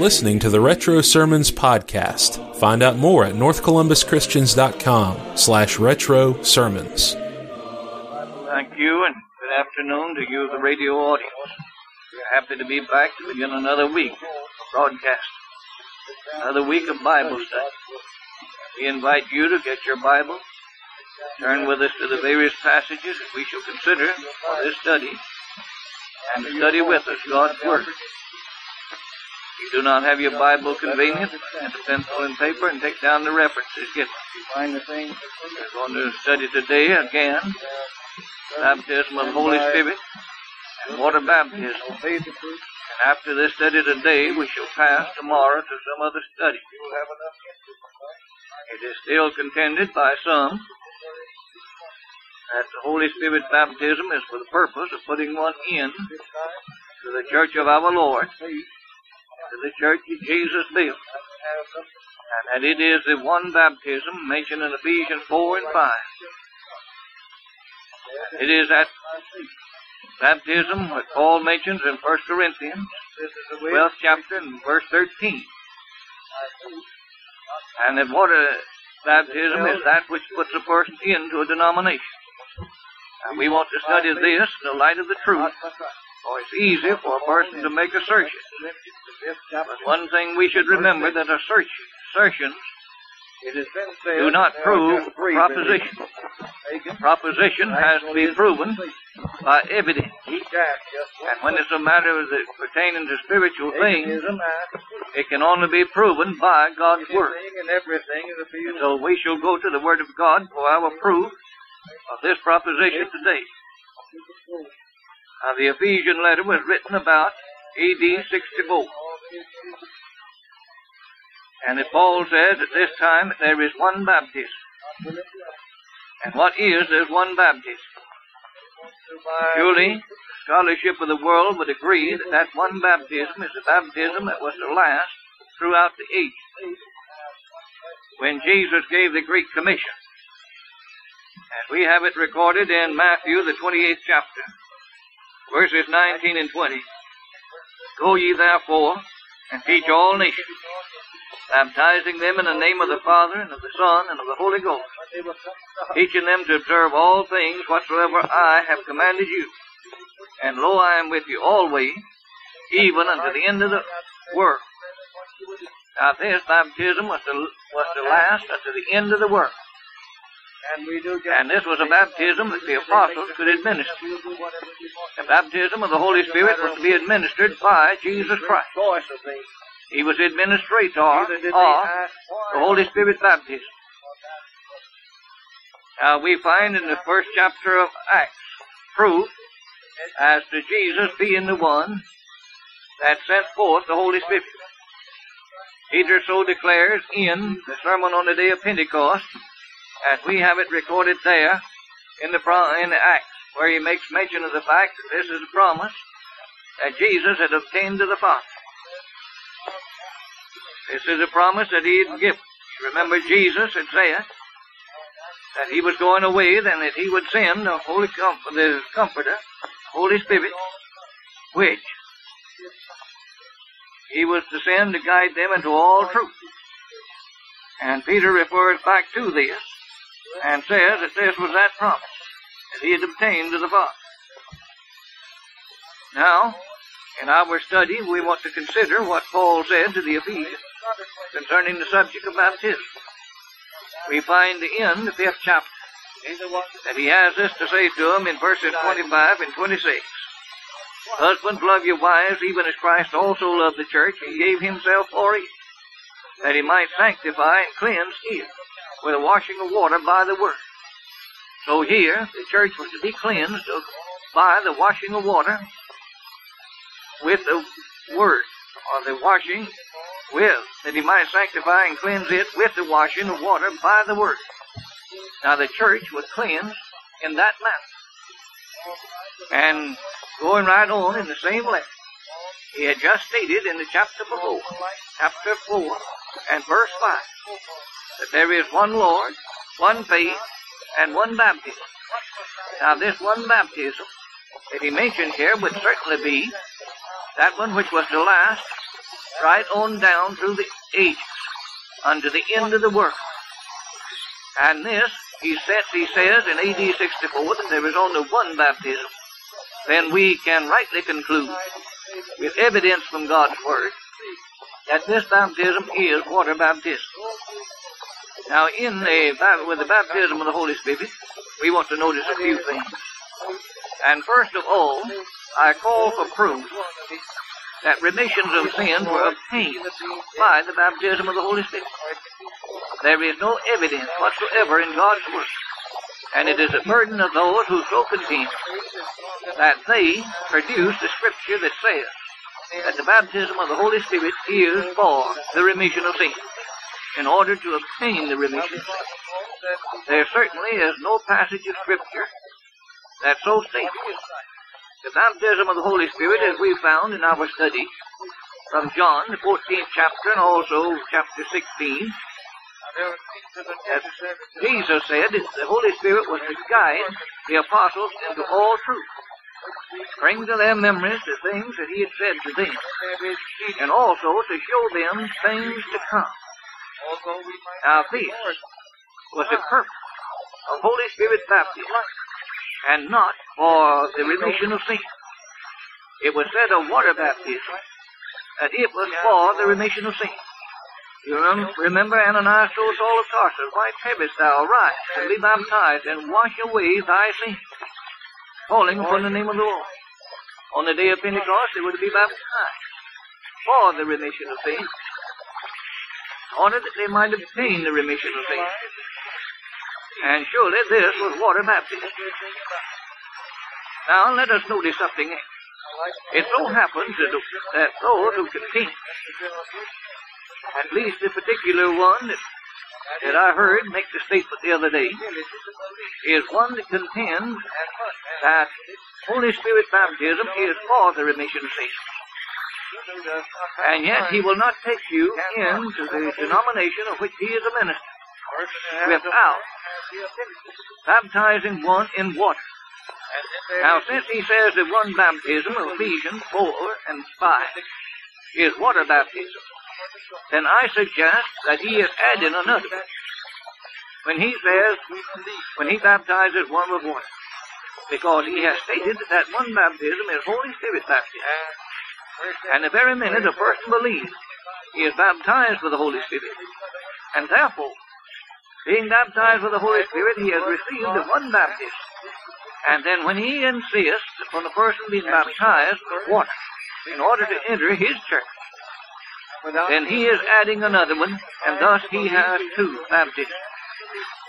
listening to the Retro Sermons podcast. Find out more at northcolumbuschristians.com slash retro sermons. Thank you, and good afternoon to you, the radio audience. We're happy to be back to begin another week of broadcast, another week of Bible study. We invite you to get your Bible, turn with us to the various passages that we shall consider for this study, and study with us God's Word. You do not have your Bible convenient, get a pencil and paper and take down the references. You find the thing. we're going to study today again baptism of the Holy Spirit and water baptism. And after this study today, we shall pass tomorrow to some other study. It is still contended by some that the Holy Spirit baptism is for the purpose of putting one in to the church of our Lord, to the church that Jesus built, and that it is the one baptism mentioned in Ephesians 4 and 5. It is that baptism that Paul mentions in 1 Corinthians, 12th chapter and verse 13. And that water baptism is that which puts a person into a denomination. And we want to study this in the light of the truth, for it's easy for a person to make assertions. But one thing we should remember that assertions do not prove proposition. Proposition has to be proven by evidence. And when it's a matter that pertaining to spiritual things, it can only be proven by God's Word. And so we shall go to the Word of God for our proof of this proposition today. Now, the Ephesian letter was written about AD 64. And that Paul says at this time there is one baptism. And what is this one baptism? Surely, scholarship of the world would agree that that one baptism is the baptism that was to last throughout the ages. When Jesus gave the Great Commission. And we have it recorded in Matthew, the 28th chapter, verses 19 and 20. Go ye therefore and teach all nations baptizing them in the name of the Father, and of the Son, and of the Holy Ghost, teaching them to observe all things whatsoever I have commanded you. And lo, I am with you always, even unto the end of the world. Now, this baptism was to, was to last unto the end of the world. And this was a baptism that the apostles could administer. The baptism of the Holy Spirit was to be administered by Jesus Christ. He was administrator of the Holy Spirit baptism. Now we find in the first chapter of Acts proof as to Jesus being the one that sent forth the Holy Spirit. Peter so declares in the sermon on the day of Pentecost, as we have it recorded there in the in the Acts, where he makes mention of the fact that this is a promise that Jesus had obtained to the Father. This is a promise that he had given. Remember, Jesus had said that he was going away, then that he would send the Holy Comforter, the Comforter, Holy Spirit, which he was to send to guide them into all truth. And Peter refers back to this and says that this was that promise that he had obtained to the Father. Now, in our study, we want to consider what Paul said to the Ephesians concerning the subject of baptism. We find in the fifth chapter that he has this to say to them in verses 25 and 26. Husbands, love your wives, even as Christ also loved the church and gave himself for it, that he might sanctify and cleanse it with the washing of water by the word. So here, the church was to be cleansed by the washing of water with the word, or the washing with, that he might sanctify and cleanse it with the washing of water by the word. Now the church was cleansed in that manner. And going right on in the same letter, he had just stated in the chapter before, chapter 4 and verse 5, that there is one Lord, one faith, and one baptism. Now this one baptism that he mentioned here would certainly be that one which was to last right on down through the ages, unto the end of the world. And this, he says, he says in AD 64 that there is only one baptism. Then we can rightly conclude, with evidence from God's Word, that this baptism is water baptism. Now, in the, with the baptism of the Holy Spirit, we want to notice a few things. And first of all, I call for proof that remissions of sins were obtained by the baptism of the Holy Spirit. There is no evidence whatsoever in God's Word, and it is a burden of those who so continue that they produce the scripture that says that the baptism of the Holy Spirit is for the remission of sins. In order to obtain the remission of sins, there certainly is no passage of scripture that so states. The baptism of the Holy Spirit, as we found in our study from John, the 14th chapter, and also chapter 16, as Jesus said, the Holy Spirit was to guide the apostles into all truth, bring to their memories the things that he had said to them, and also to show them things to come. Now this was the purpose of Holy Spirit baptism and not for the remission of sin. It was said of water baptism that it was for the remission of sin. You remember Ananias told Saul of Tarsus, Why tarriest thou? Rise and be baptized and wash away thy sins, Oh, calling upon the name of the Lord. On the day of Pentecost, they were to be baptized for the remission of sins, in order that they might obtain the remission of sins. And surely this was water baptism. Now let us notice something else. It so happens that those who continue, at least the particular one that, that I heard make the statement the other day, is one that contends that Holy Spirit baptism is for the remission of sins. And yet he will not take you into the denomination of which he is a minister without baptizing one in water. Now, since he says that one baptism, Ephesians 4 and 5, is water baptism, then I suggest that he is adding another. When he says, when he baptizes one with water, because he has stated that one baptism is Holy Spirit baptism. And the very minute a person believes, he is baptized with the Holy Spirit. And therefore, being baptized with the Holy Spirit, he has received the one baptism. And then when he insists upon the person being baptized with water in order to enter his church, then he is adding another one, and thus he has two baptisms.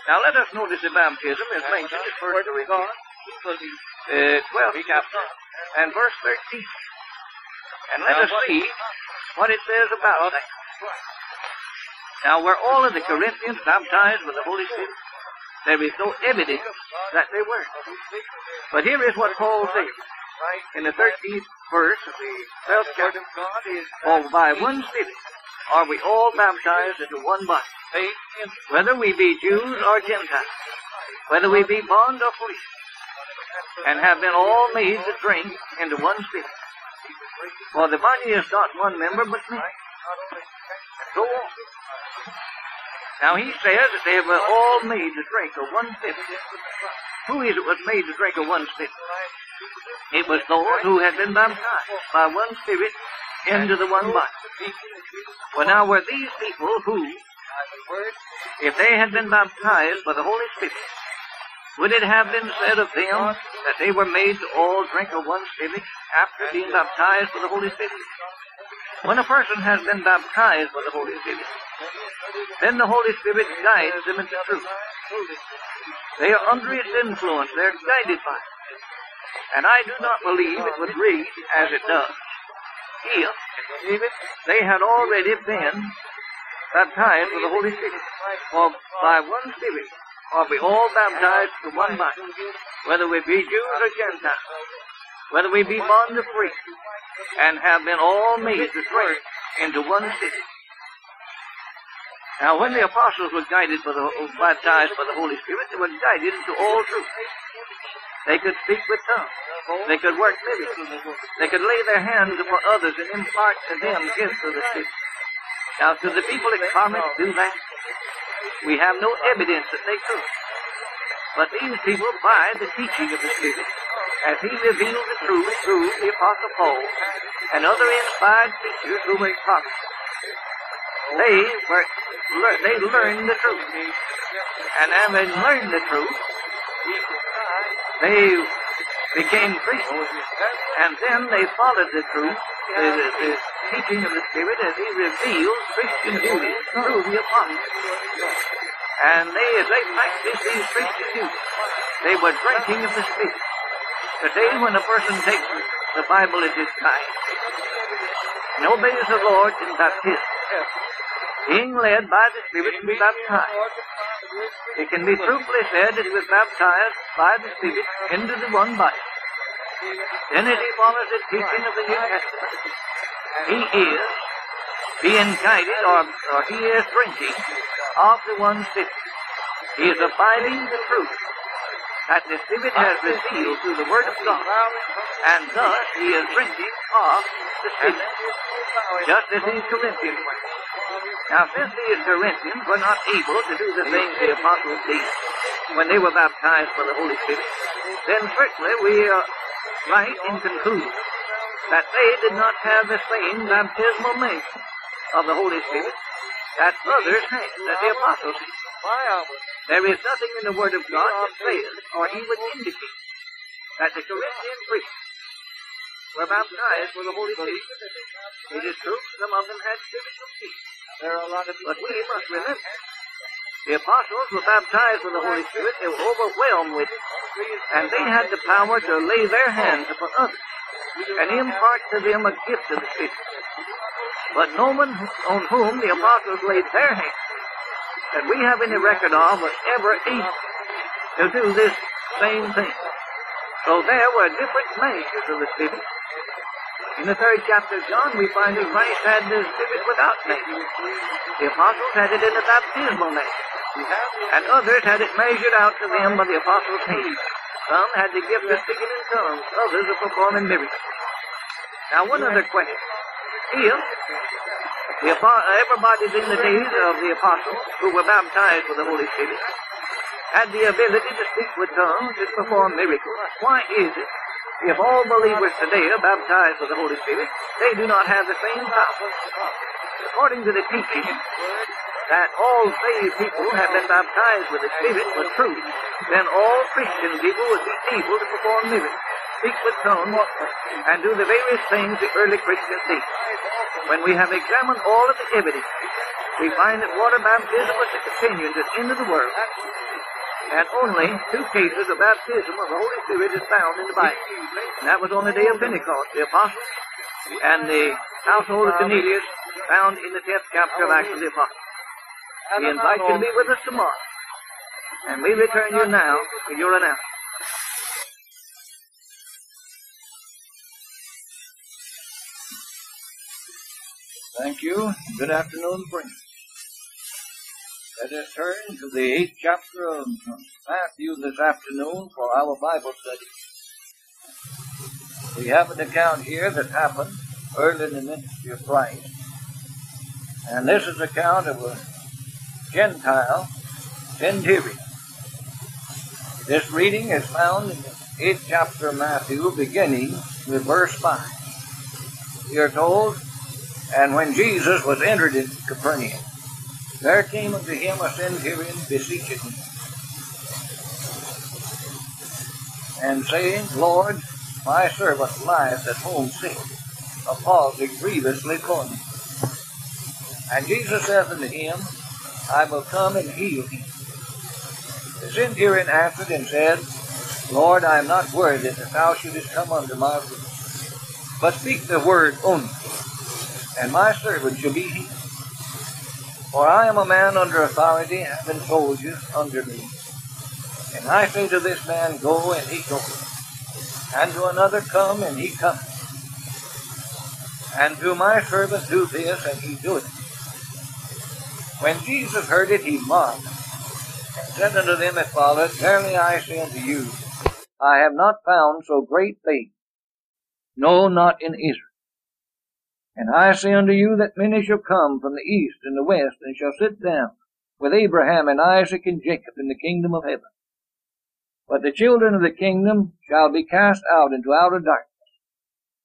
Now let us notice the baptism is mentioned in First Corinthians, uh, 12th chapter, and verse 13. And let us see what it says about that. Now, were all of the Corinthians baptized with the Holy Spirit? There is no evidence that they were. But here is what Paul says in the 13th verse of the 12th chapter. For by one Spirit are we all baptized into one body, whether we be Jews or Gentiles, whether we be bond or free, and have been all made to drink into one Spirit. For the body is not one member, but many. So on. Now he says that they were all made to drink of one spirit. Who is it was made to drink of one spirit? It was those who had been baptized by one spirit into the one body. Well, now were these people who, if they had been baptized by the Holy Spirit, would it have been said of them that they were made to all drink of one spirit after being baptized by the Holy Spirit? When a person has been baptized by the Holy Spirit, then the Holy Spirit guides them into truth. They are under its influence. They're guided by it. And I do not believe it would read as it does if they had already been baptized with the Holy Spirit. For by one Spirit are we all baptized to one body, whether we be Jews or Gentiles, whether we be bond or free, and have been all made to drink into one Spirit. Now, when the apostles were guided by the, baptized by the Holy Spirit, they were guided into all truth. They could speak with tongues. They could work miracles. They could lay their hands upon others and impart to them gifts of the Spirit. Now, could the people at Corinth do that? We have no evidence that they could. But these people, by the teaching of the Spirit, as he revealed the truth through the Apostle Paul and other inspired teachers who were prophets, they were they learned the truth. And having learned the truth, they became Christians. And then they followed the truth, the, the, the teaching of the Spirit as he revealed Christian duties through the apostles. And they, as they practiced these Christian duties, they were drinking of the Spirit. Today, when a person takes the Bible as his guide and obeys the Lord in baptism, being led by the Spirit to be baptized, it can be truthfully said that he was baptized by the Spirit into the one body. Then as he follows the teaching of the New Testament, he is being guided or, or he is drinking of the one Spirit. He is abiding the truth that the Spirit has revealed through the Word of God, and thus he is drinking of the Spirit, just as these Corinthians. Now, since these Corinthians were not able to do the things the apostles did when they were baptized by the Holy Spirit, then certainly we uh, are right in concluding that they did not have the same baptismal measure of the Holy Spirit that others had, that the apostles had. There is nothing in the Word of God that says, or even indicates, that the Corinthian priests were baptized with the Holy Spirit. It is true, some of them had spiritual gifts. There are a lot of But we must remember, the apostles were baptized with the Holy Spirit. They were overwhelmed with it. And they had the power to lay their hands upon others and impart to them a gift of the Spirit. But no one on whom the apostles laid their hands that we have any record of was ever able to do this same thing. So there were different measures of the Spirit. In the third chapter of John, we find that Christ had the Spirit without measure. The apostles had it in the baptismal measure. And others had it measured out to them by the apostles' hands. Some had the gift of speaking in tongues, others of performing miracles. Now, one other question. If the, uh, everybody in the days of the apostles who were baptized with the Holy Spirit had the ability to speak with tongues and perform miracles. Why is it, if all believers today are baptized with the Holy Spirit, they do not have the same power? According to the teaching that all saved people have been baptized with the Spirit was true, then all Christian people would be able to perform miracles, speak with tongues, and do the various things the early Christians did. When we have examined all of the evidence, we find that water baptism was the companion to the end of the world. And only two cases of baptism of the Holy Spirit is found in the Bible. And that was on the day of Pentecost, the apostles and the household of Cornelius found in the 10th chapter of Acts of the Apostles. We invite you to be with us tomorrow. And we return you now to your announcement. Thank you. Good afternoon, friends. Let us turn to the eighth chapter of Matthew this afternoon for our Bible study. We have an account here that happened early in the ministry of Christ. And this is an account of a Gentile centurion. This reading is found in the eighth chapter of Matthew, beginning with verse 5. We are told, and when Jesus was entered into Capernaum, there came unto him a centurion beseeching him, and saying, Lord, my servant lieth at home sick, a palsy grievously tormented. And Jesus saith unto him, I will come and heal him. The centurion answered and said, Lord, I am not worthy that thou shouldest come under my roof, but speak the word only and my servant shall be healed. For I am a man under authority, having soldiers under me. And I say to this man, Go, and he goeth. And to another, Come, and he cometh. And to my servant, Do this, and he doeth. When Jesus heard it, he marveled, and said unto them that followed, Verily I say unto you, I have not found so great faith. No, not in Israel. And I say unto you that many shall come from the east and the west, and shall sit down with Abraham and Isaac and Jacob in the kingdom of heaven. But the children of the kingdom shall be cast out into outer darkness,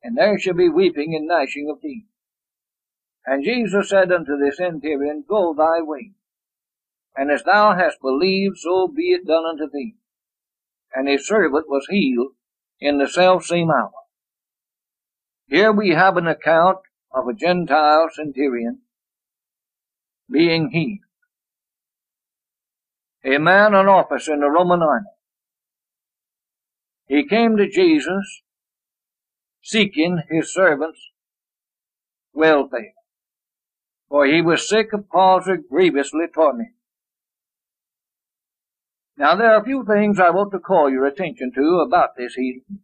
and there shall be weeping and gnashing of teeth. And Jesus said unto the centurion, Go thy way, and as thou hast believed, so be it done unto thee and his servant was healed in the self same hour. Here we have an account of a Gentile centurion being healed. A man, an officer in the Roman army. He came to Jesus seeking his servant's welfare, for he was sick of palsy grievously tormented. Now there are a few things I want to call your attention to about this healing.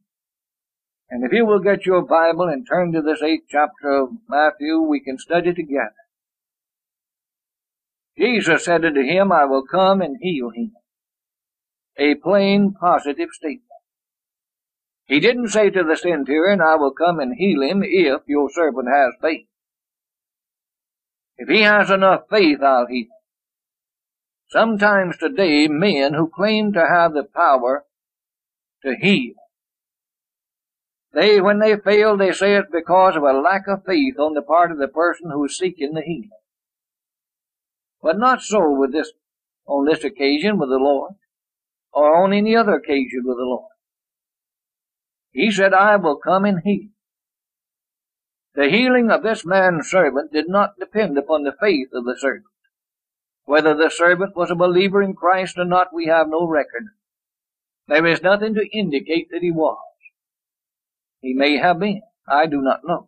And if you will get your Bible and turn to this eighth chapter of Matthew, we can study together. Jesus said unto him, I will come and heal him. A plain, positive statement. He didn't say to the centurion, I will come and heal him if your servant has faith. If he has enough faith, I'll heal him. Sometimes today, men who claim to have the power to heal, they, when they fail, they say it's because of a lack of faith on the part of the person who is seeking the healing. But not so with this, on this occasion with the Lord, or on any other occasion with the Lord. He said, I will come and heal. The healing of this man's servant did not depend upon the faith of the servant. Whether the servant was a believer in Christ or not, we have no record. There is nothing to indicate that he was. He may have been. I do not know.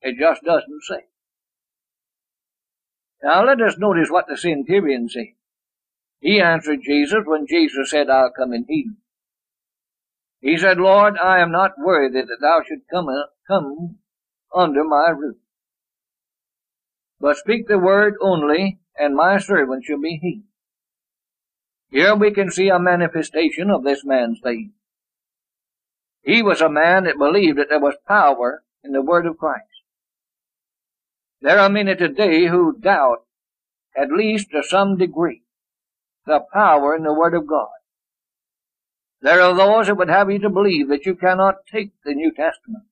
It just doesn't say. Now let us notice what the centurion said. He answered Jesus when Jesus said, I'll come and heal. He said, Lord, I am not worthy that thou should come, uh, come under my roof. But speak the word only, and my servant shall be healed. Here we can see a manifestation of this man's faith. He was a man that believed that there was power in the word of Christ. There are many today who doubt, at least to some degree, the power in the word of God. There are those that would have you to believe that you cannot take the New Testament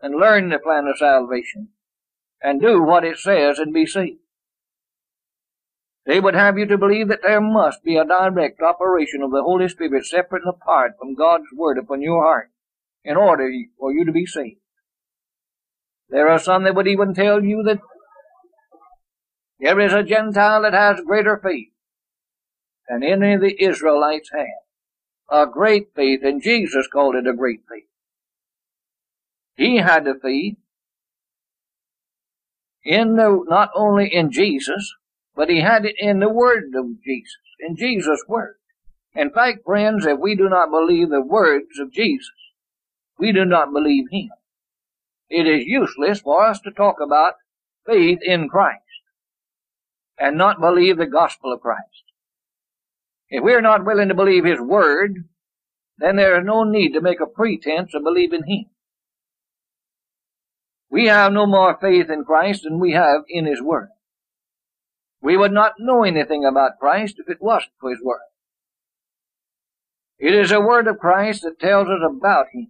and learn the plan of salvation and do what it says and be saved. They would have you to believe that there must be a direct operation of the Holy Spirit separate and apart from God's Word upon your heart in order for you to be saved. There are some that would even tell you that there is a Gentile that has greater faith than any of the Israelites had. A great faith, and Jesus called it a great faith. He had the faith in the, not only in Jesus, but he had it in the word of Jesus, in Jesus' word. In fact, friends, if we do not believe the words of Jesus, we do not believe him. It is useless for us to talk about faith in Christ and not believe the gospel of Christ. If we're not willing to believe his word, then there is no need to make a pretense of believing him. We have no more faith in Christ than we have in his word. We would not know anything about Christ if it wasn't for His Word. It is a word of Christ that tells us about Him,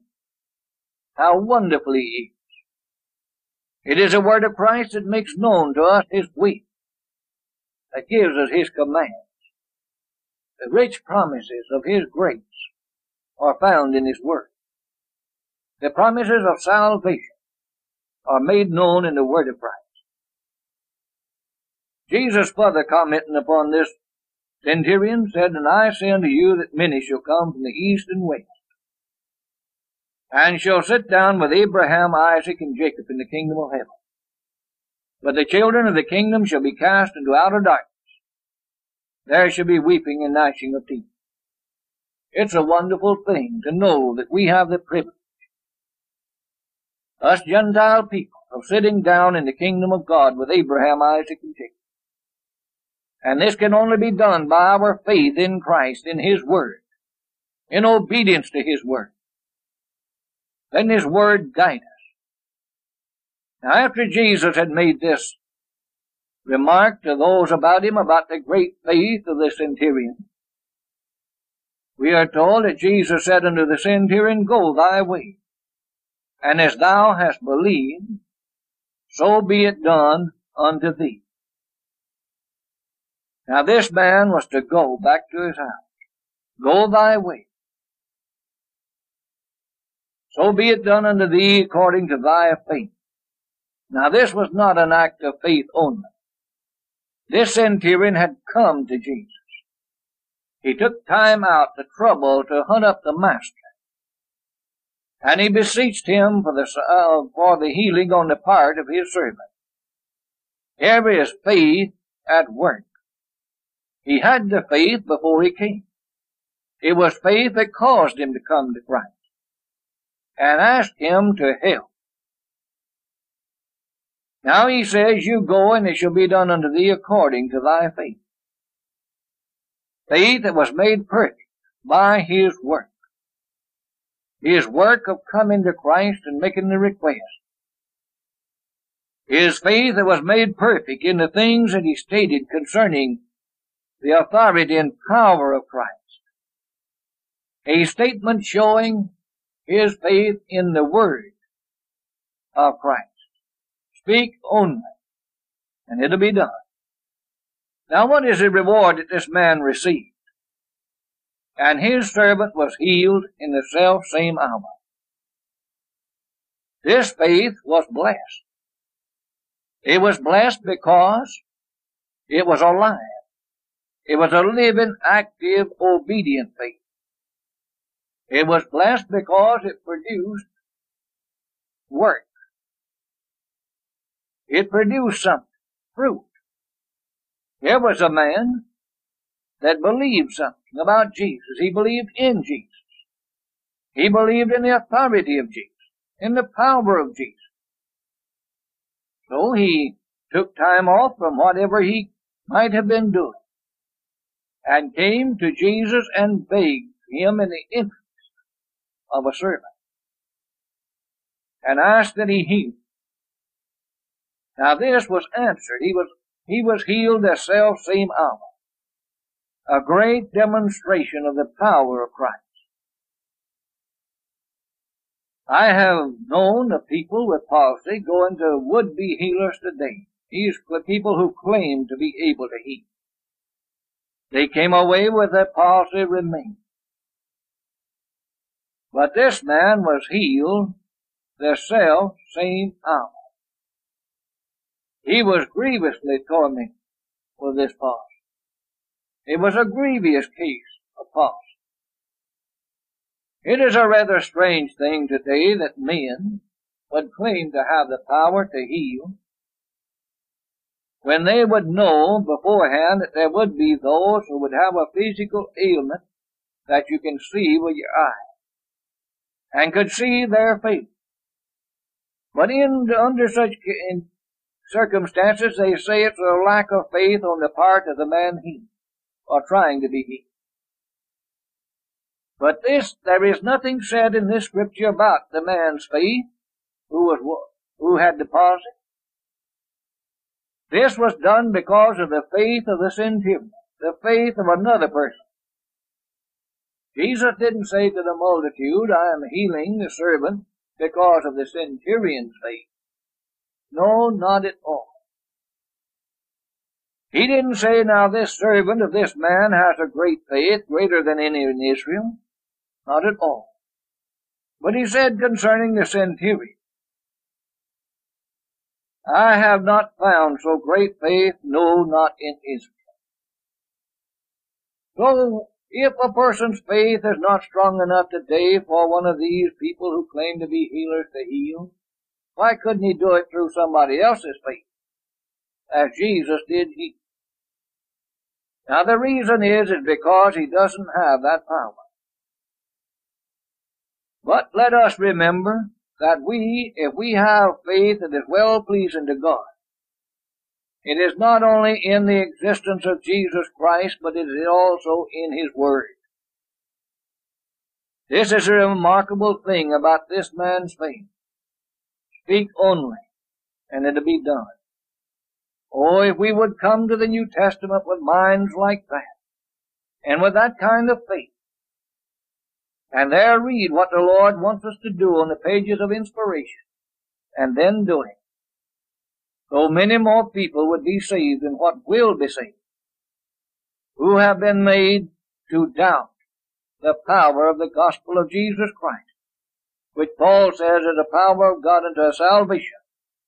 how wonderful He is. It is a word of Christ that makes known to us His will, that gives us His commands. The rich promises of His grace are found in His Word. The promises of salvation are made known in the Word of Christ. Jesus further commenting upon this centurion said, And I say unto you that many shall come from the east and west, and shall sit down with Abraham, Isaac, and Jacob in the kingdom of heaven. But the children of the kingdom shall be cast into outer darkness. There shall be weeping and gnashing of teeth. It's a wonderful thing to know that we have the privilege, us Gentile people, of sitting down in the kingdom of God with Abraham, Isaac, and Jacob. And this can only be done by our faith in Christ, in His Word, in obedience to His Word. Then His Word guide us. Now after Jesus had made this remark to those about him about the great faith of the centurion, we are told that Jesus said unto the centurion, Go thy way, and as thou hast believed, so be it done unto thee. Now this man was to go back to his house. Go thy way. So be it done unto thee according to thy faith. Now this was not an act of faith only. This centurion had come to Jesus. He took time out, the trouble to hunt up the master. And he beseeched him for the, uh, for the healing on the part of his servant. Here is faith at work. He had the faith before he came. It was faith that caused him to come to Christ and ask him to help. Now he says, You go and it shall be done unto thee according to thy faith. Faith that was made perfect by his work. His work of coming to Christ and making the request. His faith that was made perfect in the things that he stated concerning the authority and power of Christ. A statement showing his faith in the Word of Christ. Speak only, and it'll be done. Now what is the reward that this man received? And his servant was healed in the self same hour. This faith was blessed. It was blessed because it was alive. It was a living, active, obedient faith. It was blessed because it produced work. It produced something, fruit. There was a man that believed something about Jesus. He believed in Jesus. He believed in the authority of Jesus, in the power of Jesus. So he took time off from whatever he might have been doing and came to Jesus and begged him in the interest of a servant and asked that he heal now this was answered. He was, he was healed the self same hour. A great demonstration of the power of Christ. I have known of people with palsy going to would-be healers today. These people who claim to be able to heal. They came away with their palsy remained. But this man was healed the self same hour. He was grievously tormented with this palsy. It was a grievous case of palsy. It is a rather strange thing today that men would claim to have the power to heal when they would know beforehand that there would be those who would have a physical ailment that you can see with your eye and could see their faith. But in under such in circumstances, they say it's a lack of faith on the part of the man healed, or trying to be healed. But this, there is nothing said in this scripture about the man's faith who was, who had deposit. This was done because of the faith of the centurion, the faith of another person. Jesus didn't say to the multitude, I am healing the servant because of the centurion's faith. No, not at all. He didn't say, now this servant of this man has a great faith, greater than any in Israel. Not at all. But he said concerning the centurion, I have not found so great faith, no, not in Israel. So, if a person's faith is not strong enough today for one of these people who claim to be healers to heal, why couldn't he do it through somebody else's faith? As Jesus did he. Now the reason is, is because he doesn't have that power. But let us remember that we, if we have faith that is well pleasing to God, it is not only in the existence of Jesus Christ, but it is also in His Word. This is a remarkable thing about this man's faith. Speak only, and it'll be done. Oh, if we would come to the New Testament with minds like that, and with that kind of faith, and there read what the Lord wants us to do on the pages of inspiration, and then do it. So many more people would be saved than what will be saved, who have been made to doubt the power of the gospel of Jesus Christ, which Paul says is the power of God unto salvation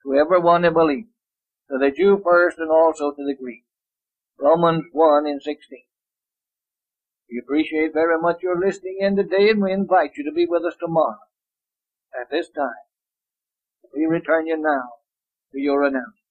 to every one who believes, to the Jew first and also to the Greek. Romans 1 and 16. We appreciate very much your listening in today and we invite you to be with us tomorrow at this time. We return you now to your announcement.